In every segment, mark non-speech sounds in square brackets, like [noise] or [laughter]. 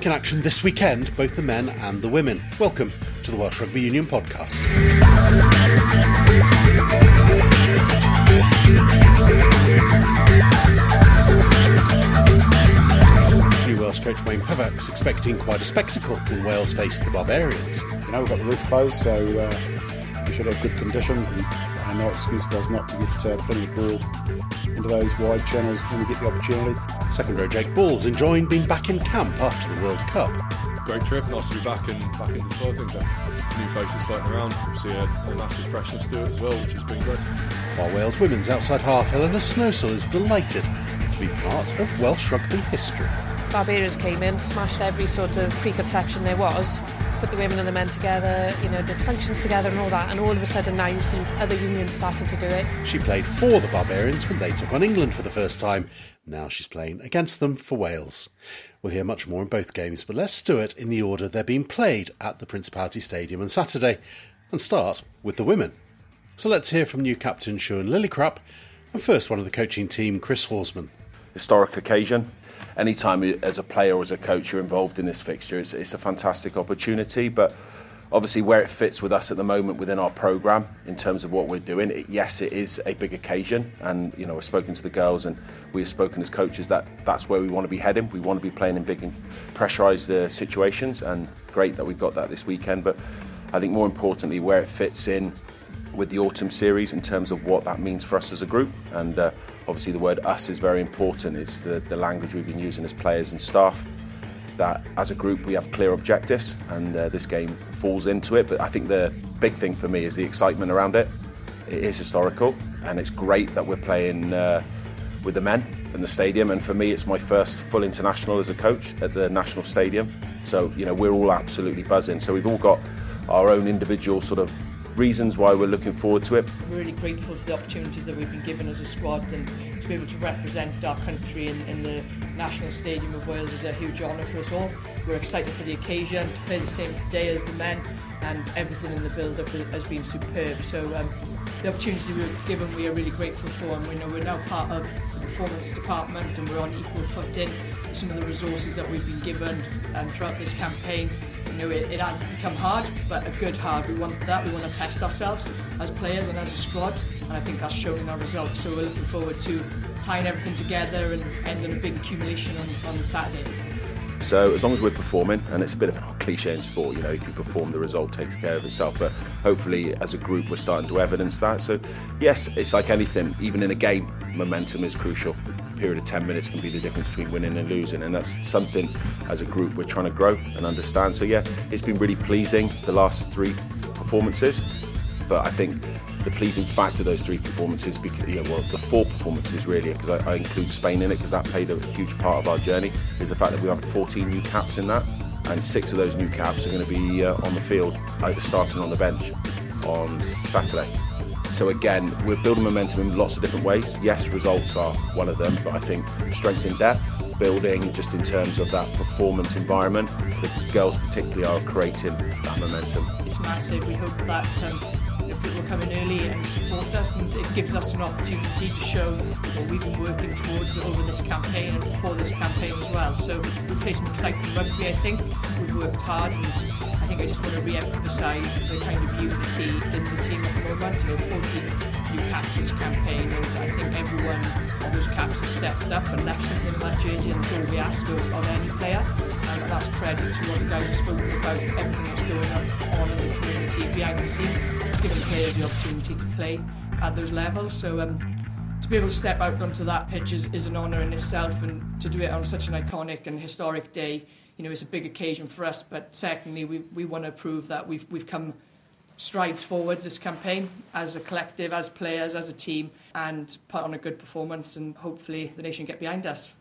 back in action this weekend, both the men and the women. Welcome to the Welsh Rugby Union podcast. New Wales coach Wayne Pivac's expecting quite a spectacle when Wales face the Barbarians. You know, we've got the roof closed, so uh, we should have good conditions and uh, no excuse for us not to get uh, plenty of ball into those wide channels when we get the opportunity. Second row Jake Ball's enjoying being back in camp after the World Cup. Great trip, nice to be back and back into the flow of things. New faces floating around, obviously a, a massive freshness to it as well, which has been great. While Wales women's outside half Elinor Snowsill is delighted to be part of Welsh rugby history. Barbarians came in, smashed every sort of preconception there was, put the women and the men together, you know, did functions together and all that, and all of a sudden now you see other unions starting to do it. She played for the Barbarians when they took on England for the first time. Now she's playing against them for Wales. We'll hear much more in both games, but let's do it in the order they're being played at the Principality Stadium on Saturday, and start with the women. So let's hear from new captain Siwan Lillicrap, and first one of the coaching team, Chris Horsman. Historic occasion. Anytime as a player or as a coach you're involved in this fixture, it's, it's a fantastic opportunity. But obviously, where it fits with us at the moment within our program in terms of what we're doing, it, yes, it is a big occasion. And you know, we've spoken to the girls and we've spoken as coaches that that's where we want to be heading. We want to be playing in big and pressurised uh, situations, and great that we've got that this weekend. But I think more importantly, where it fits in with the autumn series in terms of what that means for us as a group. And uh, obviously, the word us is very important. It's the, the language we've been using as players and staff. That as a group we have clear objectives, and uh, this game falls into it. But I think the big thing for me is the excitement around it. It is historical, and it's great that we're playing uh, with the men in the stadium. And for me, it's my first full international as a coach at the national stadium. So you know we're all absolutely buzzing. So we've all got our own individual sort of reasons why we're looking forward to it. We're really grateful for the opportunities that we've been given as a squad and to be able to represent our country in, in the National Stadium of Wales is a huge honour for us all. We're excited for the occasion to play the same day as the men and everything in the build-up has been superb. So um, the opportunity we were given we are really grateful for and we know we're now part of the performance department and we're on equal footing some of the resources that we've been given um, throughout this campaign it, it has become hard, but a good hard. We want that. We want to test ourselves as players and as a squad, and I think that's shown in our results. So we're looking forward to tying everything together and ending a big accumulation on, on Saturday. So as long as we're performing, and it's a bit of a cliche in sport, you know, if you perform, the result takes care of itself. But hopefully, as a group, we're starting to evidence that. So yes, it's like anything. Even in a game, momentum is crucial period of 10 minutes can be the difference between winning and losing and that's something as a group we're trying to grow and understand. So yeah it's been really pleasing the last three performances but I think the pleasing fact of those three performances because you know, well the four performances really because I, I, include Spain in it because that played a huge part of our journey is the fact that we have 14 new caps in that and six of those new caps are going to be uh, on the field uh, starting on the bench on Saturday so again, we're building momentum in lots of different ways. Yes, results are one of them, but I think strength in depth, building just in terms of that performance environment, the girls particularly are creating that momentum. It's massive. We hope that um, people come in early and support us, and it gives us an opportunity to show what we've been working towards over this campaign and before this campaign as well. So we play some exciting rugby. I think we've worked hard and I just want to re-emphasise the kind of unity in the team at the moment. You know, 14 new caps this campaign, and I think everyone of those caps has stepped up and left something in that jersey, and that's all we ask of, of any player. Um, and that's credit to what the guys have spoken about, everything that's going on, on in the community behind the scenes. It's giving players the opportunity to play at those levels. So. Um, to be able to step out onto that pitch is, is an honour in itself, and to do it on such an iconic and historic day you know, it's a big occasion for us. But secondly, we, we want to prove that we've, we've come strides forwards this campaign as a collective, as players, as a team, and put on a good performance. And hopefully, the nation get behind us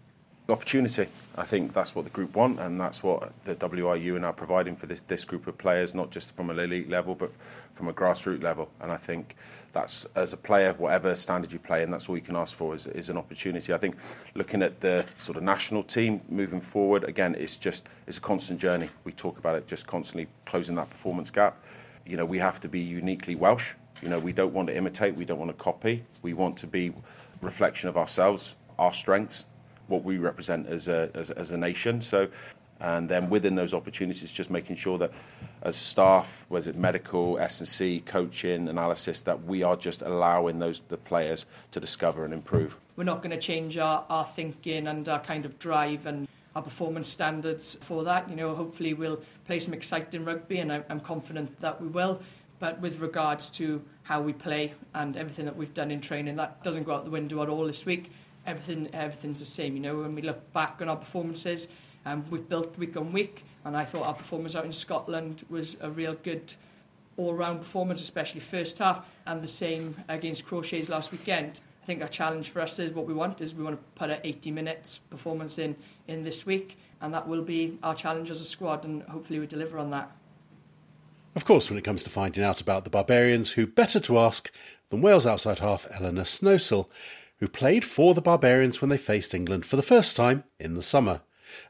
opportunity. I think that's what the group want, and that's what the WRU are now providing for this, this group of players, not just from an elite level, but from a grassroots level. And I think that's, as a player, whatever standard you play in, that's all you can ask for is, is an opportunity. I think looking at the sort of national team moving forward, again, it's just it's a constant journey. We talk about it just constantly closing that performance gap. You know, we have to be uniquely Welsh. You know, we don't want to imitate, we don't want to copy. We want to be reflection of ourselves, our strengths, what we represent as a, as, as a nation. So and then within those opportunities, just making sure that as staff, was it medical, S and C, coaching, analysis, that we are just allowing those the players to discover and improve. We're not going to change our, our thinking and our kind of drive and our performance standards for that. You know, hopefully we'll play some exciting rugby, and I, I'm confident that we will. But with regards to how we play and everything that we've done in training, that doesn't go out the window at all this week. Everything, everything's the same. You know, when we look back on our performances, um, we've built week on week, and I thought our performance out in Scotland was a real good all-round performance, especially first half, and the same against Crawshays last weekend. I think our challenge for us is what we want is we want to put an 80 minutes performance in in this week, and that will be our challenge as a squad, and hopefully we deliver on that. Of course, when it comes to finding out about the Barbarians, who better to ask than Wales outside half Elinor Snowsill, who played for the Barbarians when they faced England for the first time in the summer,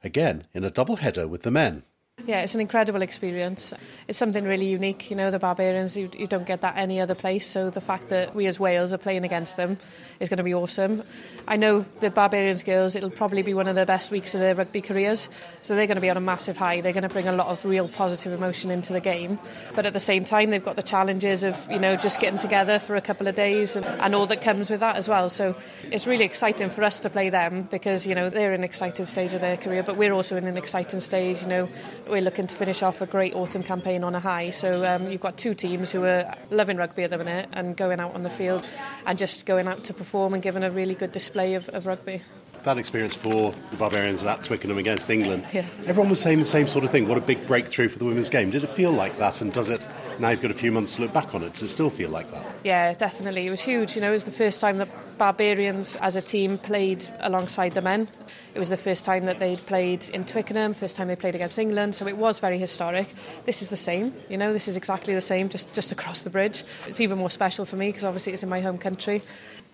again in a double header with the men. Yeah, it's an incredible experience. It's something really unique. You know, the Barbarians, you, you don't get that any other place. So the fact that we as Wales are playing against them is going to be awesome. I know the Barbarians girls, it'll probably be one of the best weeks of their rugby careers. So they're going to be on a massive high. They're going to bring a lot of real positive emotion into the game. But at the same time, they've got the challenges of, you know, just getting together for a couple of days and, and all that comes with that as well. So it's really exciting for us to play them because, you know, they're in an exciting stage of their career, but we're also in an exciting stage. You know, we're looking to finish off a great autumn campaign on a high. So um, you've got two teams who are loving rugby at the minute and going out on the field and just going out to perform and giving a really good display of, of rugby. That experience for the Barbarians at Twickenham against England, Yeah. everyone was saying the same sort of thing. What a big breakthrough for the women's game. Did it feel like that? And does it, now you've got a few months to look back on it, does it still feel like that? Yeah, definitely. It was huge. You know, it was the first time that Barbarians as a team played alongside the men. It was the first time that they'd played in Twickenham, first time they played against England, so it was very historic. This is the same, you know, this is exactly the same, just, just across the bridge. It's even more special for me because obviously it's in my home country.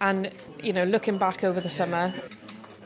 And, you know, looking back over the summer,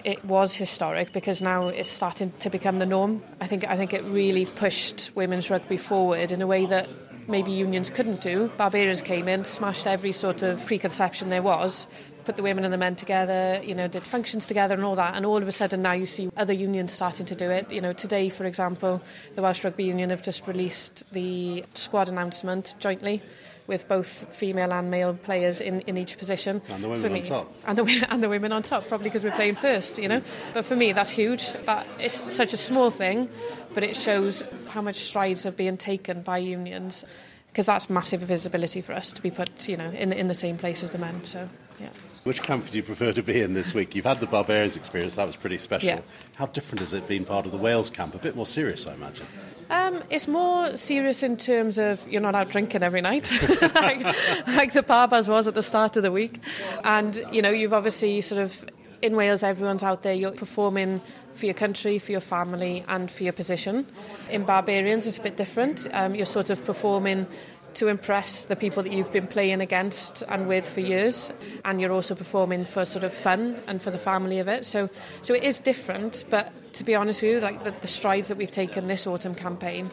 it was historic because now it's starting to become the norm. I think I think it really pushed women's rugby forward in a way that maybe unions couldn't do. Barbarians came in, smashed every sort of preconception there was, put the women and the men together, you know, did functions together and all that. And all of a sudden now you see other unions starting to do it. You know, today, for example, the Welsh Rugby Union have just released the squad announcement jointly with both female and male players in, in each position. And the women For on top. And the, [laughs] and the women on top, probably because we're playing first, you know. But for me, that's huge. That it's such a small thing, but it shows how much strides are being taken by unions, because that's massive visibility for us to be put, you know, in the, in the same place as the men. So, yeah. Which camp would you prefer to be in this week? You've had the Barbarians experience, that was pretty special. Yeah. How different has it been part of the Wales camp? A bit more serious, I imagine. Um, it's more serious in terms of you're not out drinking every night, [laughs] like, like the Barbas was at the start of the week. And, you know, you've obviously sort of, in Wales, everyone's out there, you're performing for your country, for your family, and for your position. In Barbarians, it's a bit different. Um, you're sort of performing to impress the people that you've been playing against and with for years and you're also performing for sort of fun and for the family of it. So so it is different but to be honest with you like the, the strides that we've taken this autumn campaign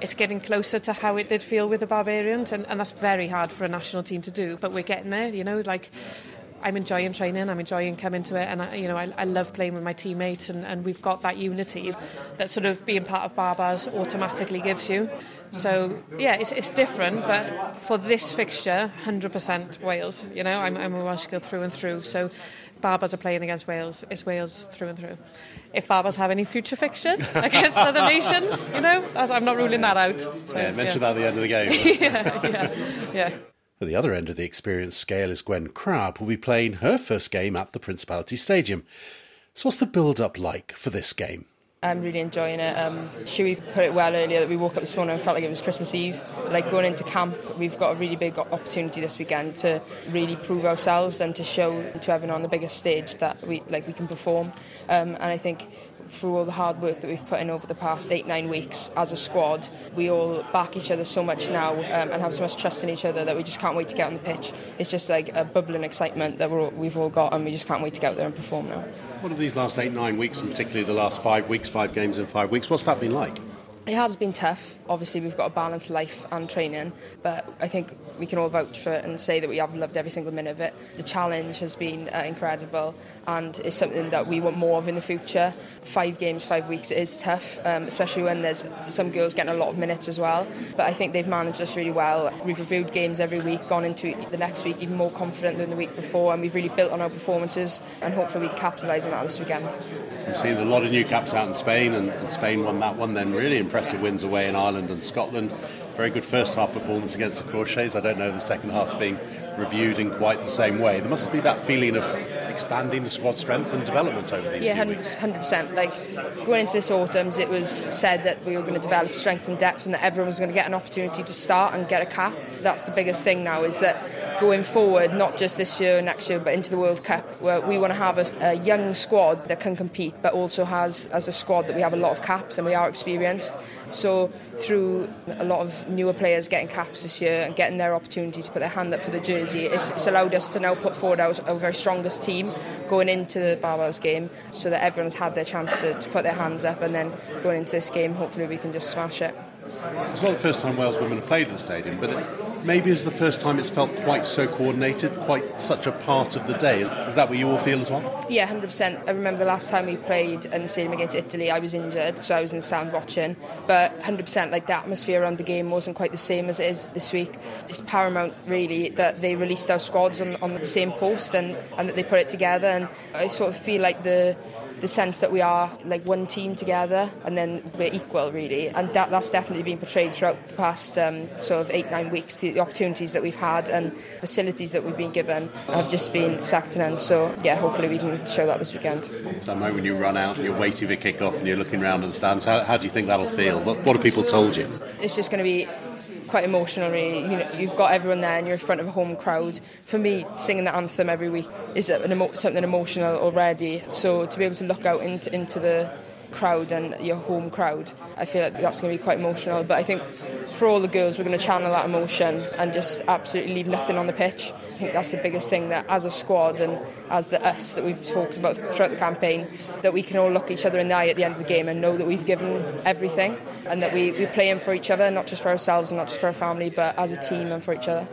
it's getting closer to how it did feel with the Barbarians and, and that's very hard for a national team to do but we're getting there you know like I'm enjoying training, I'm enjoying coming to it, and I, you know I, I love playing with my teammates, and, and we've got that unity that sort of being part of Barbars automatically gives you. So yeah, it's, it's different, but for this fixture, 100% Wales. You know, I'm, I'm a Welsh girl through and through, so Barbars are playing against Wales. It's Wales through and through. If Barbars have any future fixtures [laughs] against other nations, you know, I'm not ruling that out. So, Yeah, mention that at the end of the game. [laughs] yeah, yeah, yeah. At the other end of the experience scale is Gwen Crabb, who'll be playing her first game at the Principality Stadium. So, what's the build up like for this game? I'm really enjoying it. Um, Shuey put it well earlier that we woke up this morning and felt like it was Christmas Eve. Like going into camp, we've got a really big opportunity this weekend to really prove ourselves and to show to everyone on the biggest stage that we like we can perform. Um, and I think through all the hard work that we've put in over the past eight nine weeks as a squad, we all back each other so much now um, and have so much trust in each other that we just can't wait to get on the pitch. It's just like a bubbling excitement that all, we've all got, and we just can't wait to get out there and perform now. What have these last eight, nine weeks, and particularly the last five weeks, five games in five weeks, what's that been like? It has been tough. Obviously, we've got a balanced life and training, but I think we can all vouch for it and say that we have loved every single minute of it. The challenge has been uh, incredible and it's something that we want more of in the future. Five games, five weeks is tough, um, especially when there's some girls getting a lot of minutes as well. But I think they've managed us really well. We've reviewed games every week, gone into the next week even more confident than the week before, and we've really built on our performances and hopefully we can capitalise on that this weekend. We've seen a lot of new caps out in Spain, and, and Spain won that one then. Really impressive wins away in Ireland and Scotland. Very good first half performance against the Crawshays. I don't know the second half's being reviewed in quite the same way. There must be that feeling of expanding the squad strength and development over these yeah, few weeks. hundred percent. Like going into this autumn's, it was said that we were going to develop strength and depth, and that everyone was going to get an opportunity to start and get a cap. That's the biggest thing now. Is that going forward, not just this year, and next year, but into the World Cup, where we want to have a, a young squad that can compete, but also has as a squad that we have a lot of caps and we are experienced. So through a lot of newer players getting caps this year and getting their opportunity to put their hand up for the jersey, it's, it's allowed us to now put forward our, our very strongest team going into the Barbers game, so that everyone's had their chance to, to put their hands up, and then going into this game, hopefully we can just smash it. It's not the first time Wales women have played at the stadium, but it maybe it's the first time it's felt quite so coordinated, quite such a part of the day. Is, is that what you all feel as well? Yeah, 100%. I remember the last time we played in the stadium against Italy, I was injured, so I was in the stand watching. But 100%, like the atmosphere around the game wasn't quite the same as it is this week. It's paramount, really, that they released our squads on, on the same post and, and that they put it together. And I sort of feel like the the sense that we are like one team together and then we're equal really. And that, that's definitely been portrayed throughout the past um, sort of eight nine weeks the, the, opportunities that we've had and facilities that we've been given have just been second none so yeah hopefully we can show that this weekend. That moment when you run out and you're waiting for kick off and you're looking around at the stands how, how do you think that'll feel? What, what have people told you? It's just going to be quite emotional really. You know you've got everyone there and you're in front of a home crowd. For me singing the anthem every week is something emotional already. So to be able to look out into, into the crowd and your home crowd I feel like that's going to be quite emotional but I think for all the girls we're going to channel that emotion and just absolutely leave nothing on the pitch. I think that's the biggest thing that as a squad and as the us that we've talked about throughout the campaign that we can all look each other in the eye at the end of the game and know that we've given everything and that we, we're playing for each other not just for ourselves and not just for our family but as a team and for each other.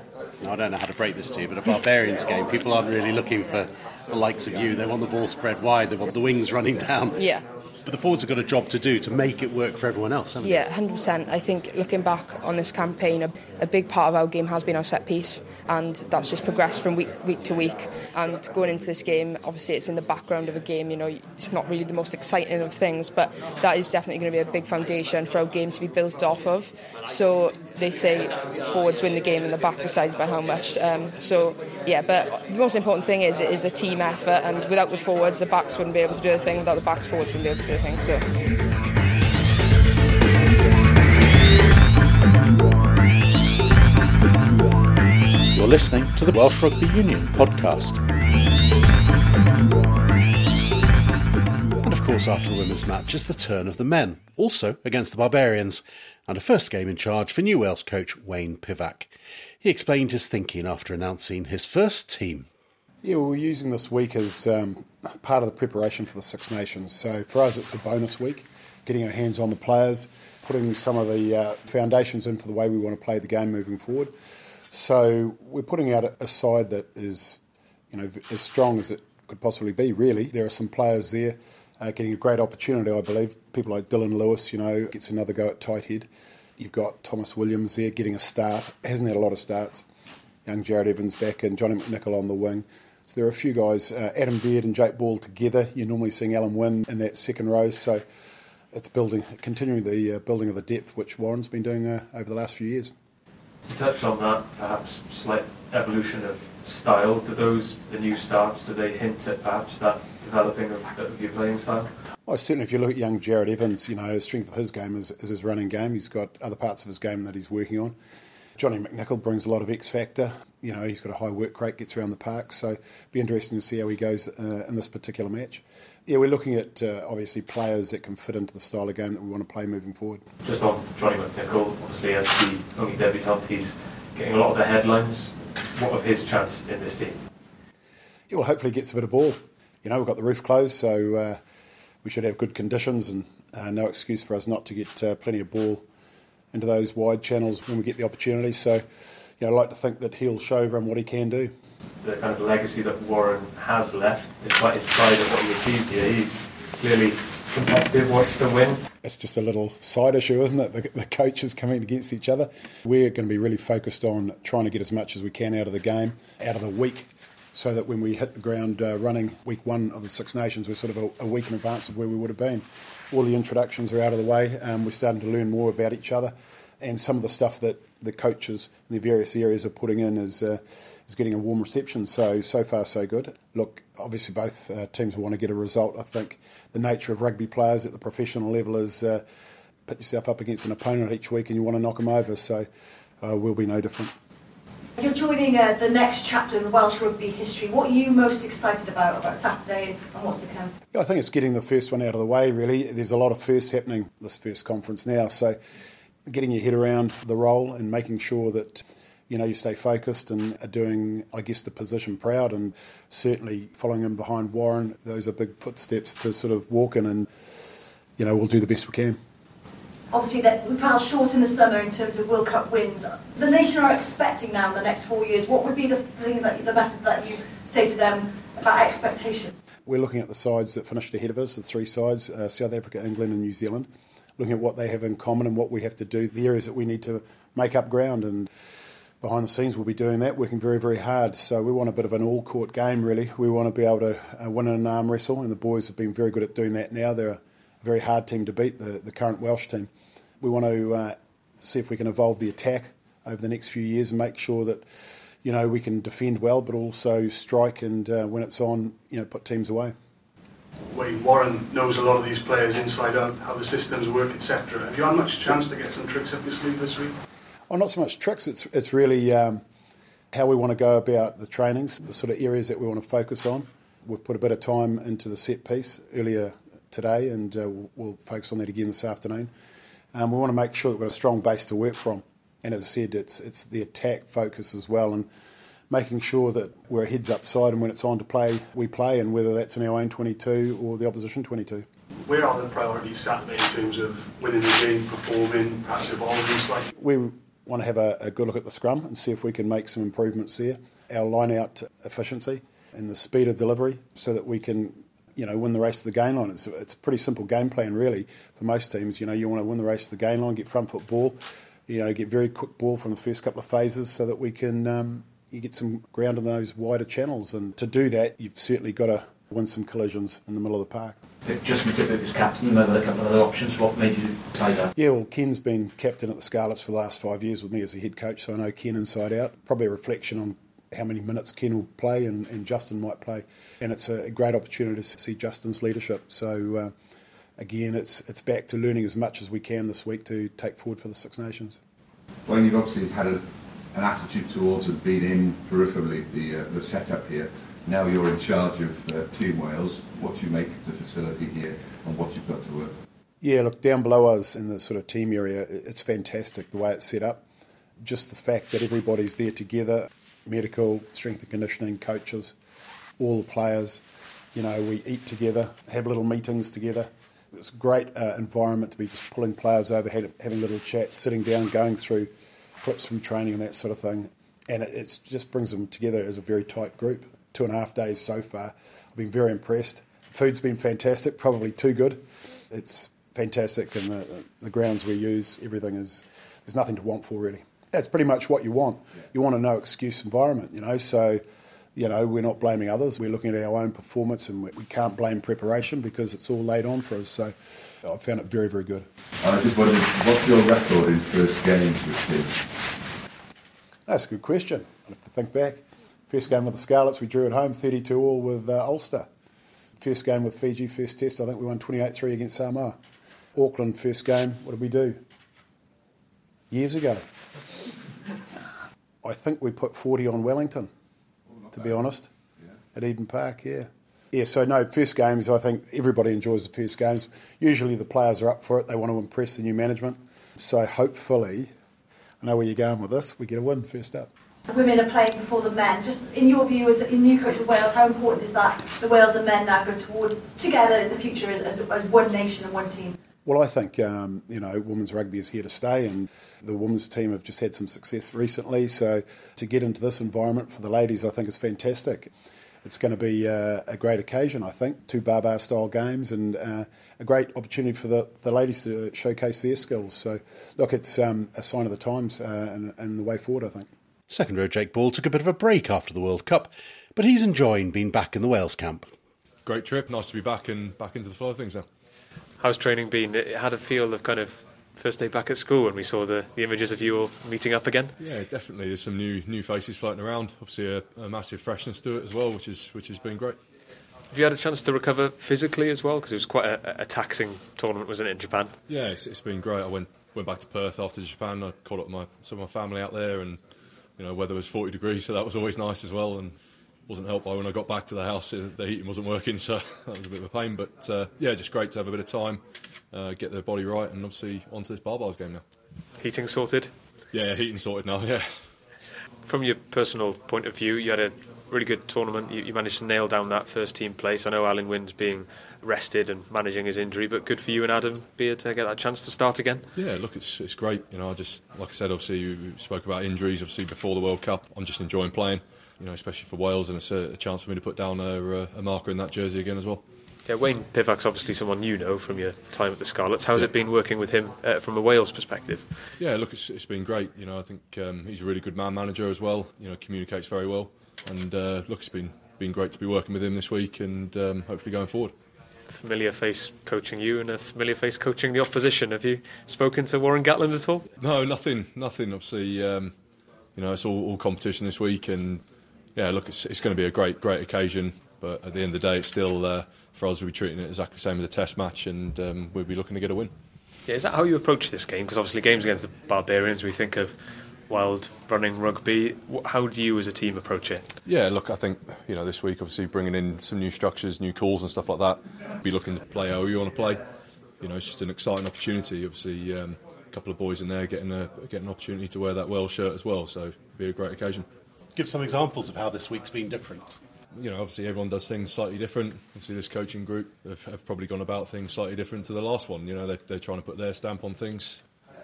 I don't know how to break this to you but a Barbarians game people aren't really looking for the likes of you. They want the ball spread wide. They want the wings running down. Yeah but the forwards have got a job to do to make it work for everyone else, haven't they? yeah, 100%. I think looking back on this campaign, a, a, big part of our game has been our set piece, and that's just progressed from week, week to week. And going into this game, obviously it's in the background of a game, you know, it's not really the most exciting of things, but that is definitely going to be a big foundation for our game to be built off of. So they say forwards win the game and the back decides by how much. Um, so, yeah, but the most important thing is it is a team effort, and without the forwards, the backs wouldn't be able to do a thing, without the backs, forwards wouldn't be able to do thing. So. You're listening to the Welsh Rugby Union podcast. And of course, after the women's match is the turn of the men, also against the Barbarians, and a first game in charge for New Wales coach Wayne Pivac. He explained his thinking after announcing his first team. Yeah, well, we're using this week as um, part of the preparation for the Six Nations. So for us, it's a bonus week, getting our hands on the players, putting some of the uh, foundations in for the way we want to play the game moving forward. So we're putting out a, side that is, you know, as strong as it could possibly be. Really, there are some players there uh, getting a great opportunity. I believe people like Dylan Lewis, you know, gets another go at tight head. You've got Tomos Williams there getting a start. Hasn't had a lot of starts. Young Jarrod Evans back and Johnny McNicholl on the wing. So there are a few guys, uh, Adam Beard and Jake Ball together. You're normally seeing Alun Wyn in that second row. So it's building, continuing the uh, building of the depth which Warren's been doing uh, over the last few years. You touched on that, perhaps slight evolution of style. Do those, the new starts, do they hint at perhaps that developing of, of your playing style? Well, certainly, if you look at young Jarrod Evans, you know, the strength of his game is, is his running game. He's got other parts of his game that he's working on. Johnny McNicholl brings a lot of X factor. You know, he's got a high work rate, gets around the park, so it'll be interesting to see how he goes uh, in this particular match. Yeah, we're looking at uh, obviously players that can fit into the style of game that we want to play moving forward. Just on Johnny McNicholl, obviously as the only debutant, he's getting a lot of the headlines. What of his chance in this team? Yeah, well, hopefully he gets a bit of ball. You know, we've got the roof closed, so uh, we should have good conditions and uh, no excuse for us not to get uh, plenty of ball into those wide channels when we get the opportunity. So, you know, I like to think that he'll show everyone what he can do. The kind of legacy that Warren has left, despite his pride of what he achieved here, he's clearly competitive, wants to win. It's just a little side issue, isn't it? The, the coaches coming against each other. We're going to be really focused on trying to get as much as we can out of the game, out of the week, so that when we hit the ground uh, running week one of the Six Nations, we're sort of a, a, week in advance of where we would have been. All the introductions are out of the way. Um, we're starting to learn more about each other, and some of the stuff that the coaches in the various areas are putting in is uh, is getting a warm reception. So so far so good. Look, obviously both uh, teams want to get a result. I think the nature of rugby players at the professional level is uh, put yourself up against an opponent each week and you want to knock them over. So uh, we'll be no different. You're joining uh, the next chapter in Welsh rugby history. What are you most excited about about Saturday and what's to come? Yeah, I think it's getting the first one out of the way. Really, there's a lot of firsts happening this first conference now. So, getting your head around the role and making sure that you know you stay focused and are doing, I guess, the position proud, and certainly following in behind Warren. Those are big footsteps to sort of walk in, and you know we'll do the best we can obviously that we fell short in the summer in terms of World Cup wins. The nation are expecting now in the next four years. What would be the thing that the message that you say to them about expectation? We're looking at the sides that finished ahead of us, the three sides: uh, South Africa, England, and New Zealand. Looking at what they have in common and what we have to do, the areas that we need to make up ground and. Behind the scenes, we'll be doing that, working very, very hard. So we want a bit of an all-court game, really. We want to be able to uh, win an arm wrestle, and the boys have been very good at doing that now. They're a very hard team to beat, the, the current Welsh team we want to uh, see if we can evolve the attack over the next few years and make sure that you know we can defend well, but also strike and uh, when it's on, you know, put teams away. Wayne Warren knows a lot of these players inside out, how the systems work, etc. Have you had much chance to get some tricks up your sleeve this week? Oh, not so much tricks. It's it's really um, how we want to go about the trainings, the sort of areas that we want to focus on. We've put a bit of time into the set piece earlier today, and uh, we'll focus on that again this afternoon. Um, we want to make sure that we've got a strong base to work from. And as I said, it's it's the attack focus as well, and making sure that we're heads up side, and when it's on to play, we play, and whether that's in our own 22 or the opposition 22. Where are the priorities Saturday in terms of winning the game, performing, perhaps evolving slightly? We want to have a, a good look at the scrum and see if we can make some improvements there. Our line out efficiency and the speed of delivery so that we can you know, win the race to the gain line. It's, it's a pretty simple game plan, really, for most teams. You know, you want to win the race to the gain line, get front foot ball, you know, get very quick ball from the first couple of phases so that we can um, you get some ground in those wider channels. And to do that, you've certainly got to win some collisions in the middle of the park. Justin Tipuric as captain, you have a couple of other options. What made you decide that? Yeah, well, Ken's been captain at the Scarlets for the last five years with me as a head coach, so I know Ken inside out. Probably a reflection on how many minutes Ken will play and, and Justin might play. And it's a great opportunity to see Justin's leadership. So, uh, again, it's, it's back to learning as much as we can this week to take forward for the Six Nations. Well, you've obviously had a, an attitude towards it being in peripherally, the, uh, the setup here. Now you're in charge of uh, Team Wales. What do you make of the facility here and what you've got to work? Yeah, look, down below us in the sort of team area, it's fantastic the way it's set up. Just the fact that everybody's there together, medical, strength and conditioning, coaches, all the players. You know, we eat together, have little meetings together. It's a great uh, environment to be just pulling players over, having little chats, sitting down, going through clips from training and that sort of thing. And it just brings them together as a very tight group. Two and a half days so far. I've been very impressed. Food's been fantastic, probably too good. It's fantastic, and the, the grounds we use, everything is, there's nothing to want for really that's pretty much what you want. You want a no excuse environment, you know. So, you know, we're not blaming others. We're looking at our own performance, and we, we can't blame preparation because it's all laid on for us. So, I found it very, very good. I just wondered, what's your record in first games with teams? That's a good question. I have to think back. First game with the Scarlets, we drew at home, 32 all with uh, Ulster. First game with Fiji, first test, I think we won 28 3 against Samoa. Auckland, first game, what did we do? Years ago. I think we put 40 on Wellington, oh, to be honest, yeah. at Eden Park, yeah. Yeah, so no, first games, I think everybody enjoys the first games. Usually the players are up for it, they want to impress the new management. So hopefully, I know where you're going with this, we get a win first up. the women are playing before the men. Just in your view, as a new coach of Wales, how important is that the Wales and men now go toward together in the future as, as, as one nation and one team? Well, I think um, you know women's rugby is here to stay, and the women's team have just had some success recently. So to get into this environment for the ladies, I think is fantastic. It's going to be uh, a great occasion, I think. Two bar style games and uh, a great opportunity for the, the ladies to showcase their skills. So, look, it's um, a sign of the times uh, and, and the way forward, I think. Second row Jake Ball took a bit of a break after the World Cup, but he's enjoying being back in the Wales camp. Great trip, nice to be back and back into the flow of things now. How's training been? It had a feel of kind of first day back at school when we saw the, the images of you all meeting up again? Yeah, definitely. There's some new new faces floating around. Obviously, a, a massive freshness to it as well, which is which has been great. Have you had a chance to recover physically as well? Because it was quite a, a, taxing tournament, wasn't it, in Japan? Yeah, it's, it's been great. I went went back to Perth after Japan. I caught up with my some of my family out there, and you know, weather was 40 degrees, so that was always nice as well. And wasn't helped by when I got back to the house, the heating wasn't working, [laughs] so that was a bit of a pain. But uh, yeah, just great to have a bit of time, uh, get the body right, and obviously onto this barbars game now. Heating sorted? Yeah, heating sorted now. [laughs] Yeah. From your personal point of view, you had a really good tournament. You, you managed to nail down that first team place. I know Alun Wyn's being rested and managing his injury, but good for you and Adam Beard to get that chance to start again. Yeah, look, it's it's great. You know, I just like I said, obviously you spoke about injuries. Obviously before the World Cup, I'm just enjoying playing. You know, especially for Wales, and it's a, a chance for me to put down a, a, marker in that jersey again as well. Yeah, Wayne Pivac's obviously someone you know from your time at the Scarlets. How's yeah. it been working with him uh, from a Wales perspective? Yeah, look, it's, it's been great. You know, I think um, he's a really good man manager as well. You know, communicates very well, and uh, look, it's been been great to be working with him this week, and um, hopefully going forward familiar face coaching you and a familiar face coaching the opposition. Have you spoken to Warren Gatland at all? No, nothing, nothing. Obviously, um, you know, it's all, all, competition this week, and yeah, look, it's, it's, going to be a great, great occasion. But at the end of the day, it's still uh, for us. We'll be treating it exactly the same as a Test match, and um, we'll be looking to get a win. Yeah, is that how you approach this game? Because obviously, games against the Barbarians, we think of wild running rugby. How do you as a team approach it? Yeah, look, I think you know this week obviously bringing in some new structures, new calls and stuff like that. Be looking to play how you want to play. You know, it's just an exciting opportunity. Obviously, um, a couple of boys in there getting a getting an opportunity to wear that Wales shirt as well. So it'll be a great occasion. Give some examples of how this week's been different. You know, obviously everyone does things slightly different. Obviously, this coaching group have, have probably gone about things slightly different to the last one. You know, they, they're trying to put their stamp on things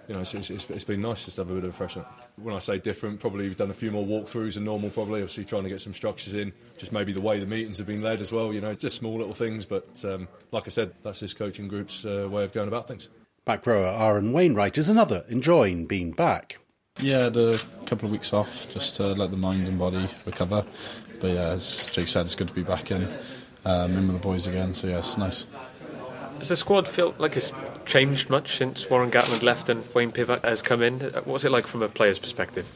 you know, it's, it's, it's been nice just to have a bit of a freshen When I say different, probably we've done a few more walkthroughs than normal, probably, obviously trying to get some structures in, just maybe the way the meetings have been led as well, you know, just small little things, but um, like I said, that's this coaching group's uh, way of going about things. Back rower Aaron Wainwright is another enjoying being back. Yeah, a couple of weeks off just to let the mind and body recover. But yeah, as Jake said, it's good to be back in, um, in with the boys again, so yeah, it's nice. Does the squad feel like it's changed much since Warren Gatland left and Wayne Pivac has come in? What's it like from a player's perspective?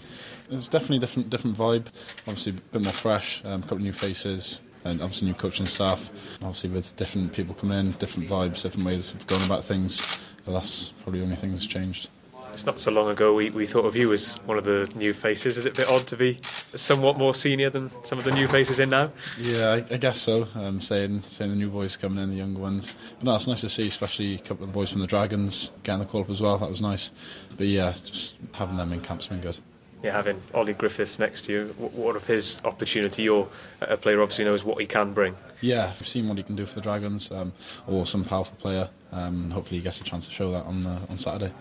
It's definitely a different, different vibe. Obviously, a bit more fresh, um, a couple of new faces, and obviously new coaching staff. Obviously, with different people coming in, different vibes, different ways of going about things. But that's probably the only thing that's changed. It's not so long ago we, we thought of you as one of the new faces. Is it a bit odd to be somewhat more senior than some of the new faces in now? Yeah, I, I guess so. Um, saying saying the new boys coming in, the younger ones. But no, it's nice to see, especially a couple of the boys from the Dragons getting the call up as well. That was nice. But yeah, just having them in camp's been good yeah, having Ollie Griffiths next to you, what of his opportunity? You're a player obviously knows what he can bring. Yeah, I've seen what he can do for the Dragons. Um, awesome, powerful player. Um, hopefully, he gets a chance to show that on the, on Saturday.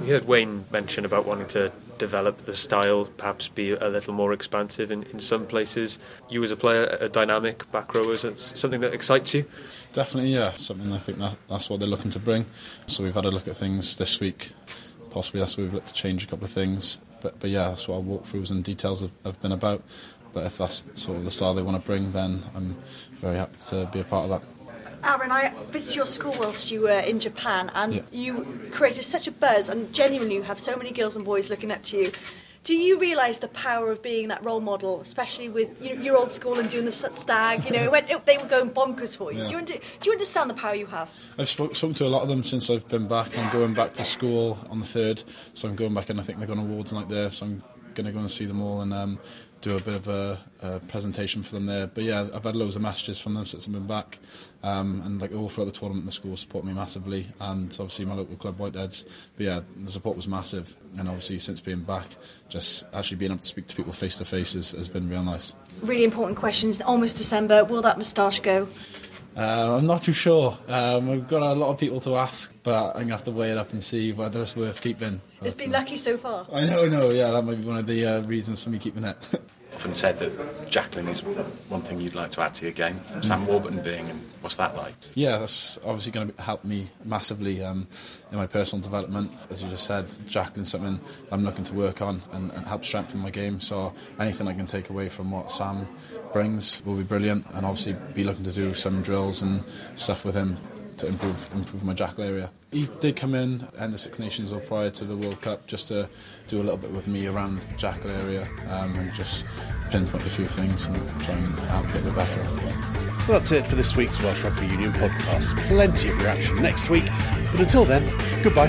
We heard Wayne mention about wanting to develop the style, perhaps be a little more expansive in, in some places. You as a player, a dynamic back row, is something that excites you? Definitely, yeah. Something I think that, that's what they're looking to bring. So we've had a look at things this week. Possibly that's where we've looked to change a couple of things. But, but yeah, that's what our walkthroughs and details have, have been about. But if that's sort of the style they want to bring, then I'm very happy to be a part of that. Aaron, I visited your school whilst you were in Japan, and yeah. you created such a buzz, and genuinely you have so many girls and boys looking up to you. Do you realise the power of being that role model, especially with you know, your old school and doing the stag? You know, when they were going bonkers for you. Yeah. Do, you under, do you understand the power you have? I've spoken to a lot of them since I've been back. I'm going back to school on the third, so I'm going back, and I think they've got awards like there. So I'm going to go and see them all and um, do a bit of a, a, presentation for them there. But yeah, I've had loads of messages from them since I've been back, um, and like all throughout the tournament, the school support me massively, and obviously my local club Whiteheads. But yeah, the support was massive, and obviously since being back, just actually being able to speak to people face to face has been real nice. Really important questions. Almost December. Will that moustache go? Uh, I'm not too sure. Um, I've got a lot of people to ask, but I'm going to have to weigh it up and see whether it's worth keeping. It's been lucky so far. I know, no, yeah, that might be one of the uh, reasons for me keeping it. [laughs] often said that jackaling is one thing you'd like to add to your game. Sam Warburton being, and what's that like? Yeah, that's obviously going to help me massively um, in my personal development. As you just said, jackaling's something I'm looking to work on and, and help strengthen my game. So anything I can take away from what Sam brings will be brilliant, and obviously be looking to do some drills and stuff with him to improve improve my jackal area. He did come in and the Six Nations or prior to the World Cup just to do a little bit with me around the jackal area um, and just pinpoint a few things and try and help get bit better. So that's it for this week's Welsh Rugby Union podcast. Plenty of reaction next week, but until then, goodbye.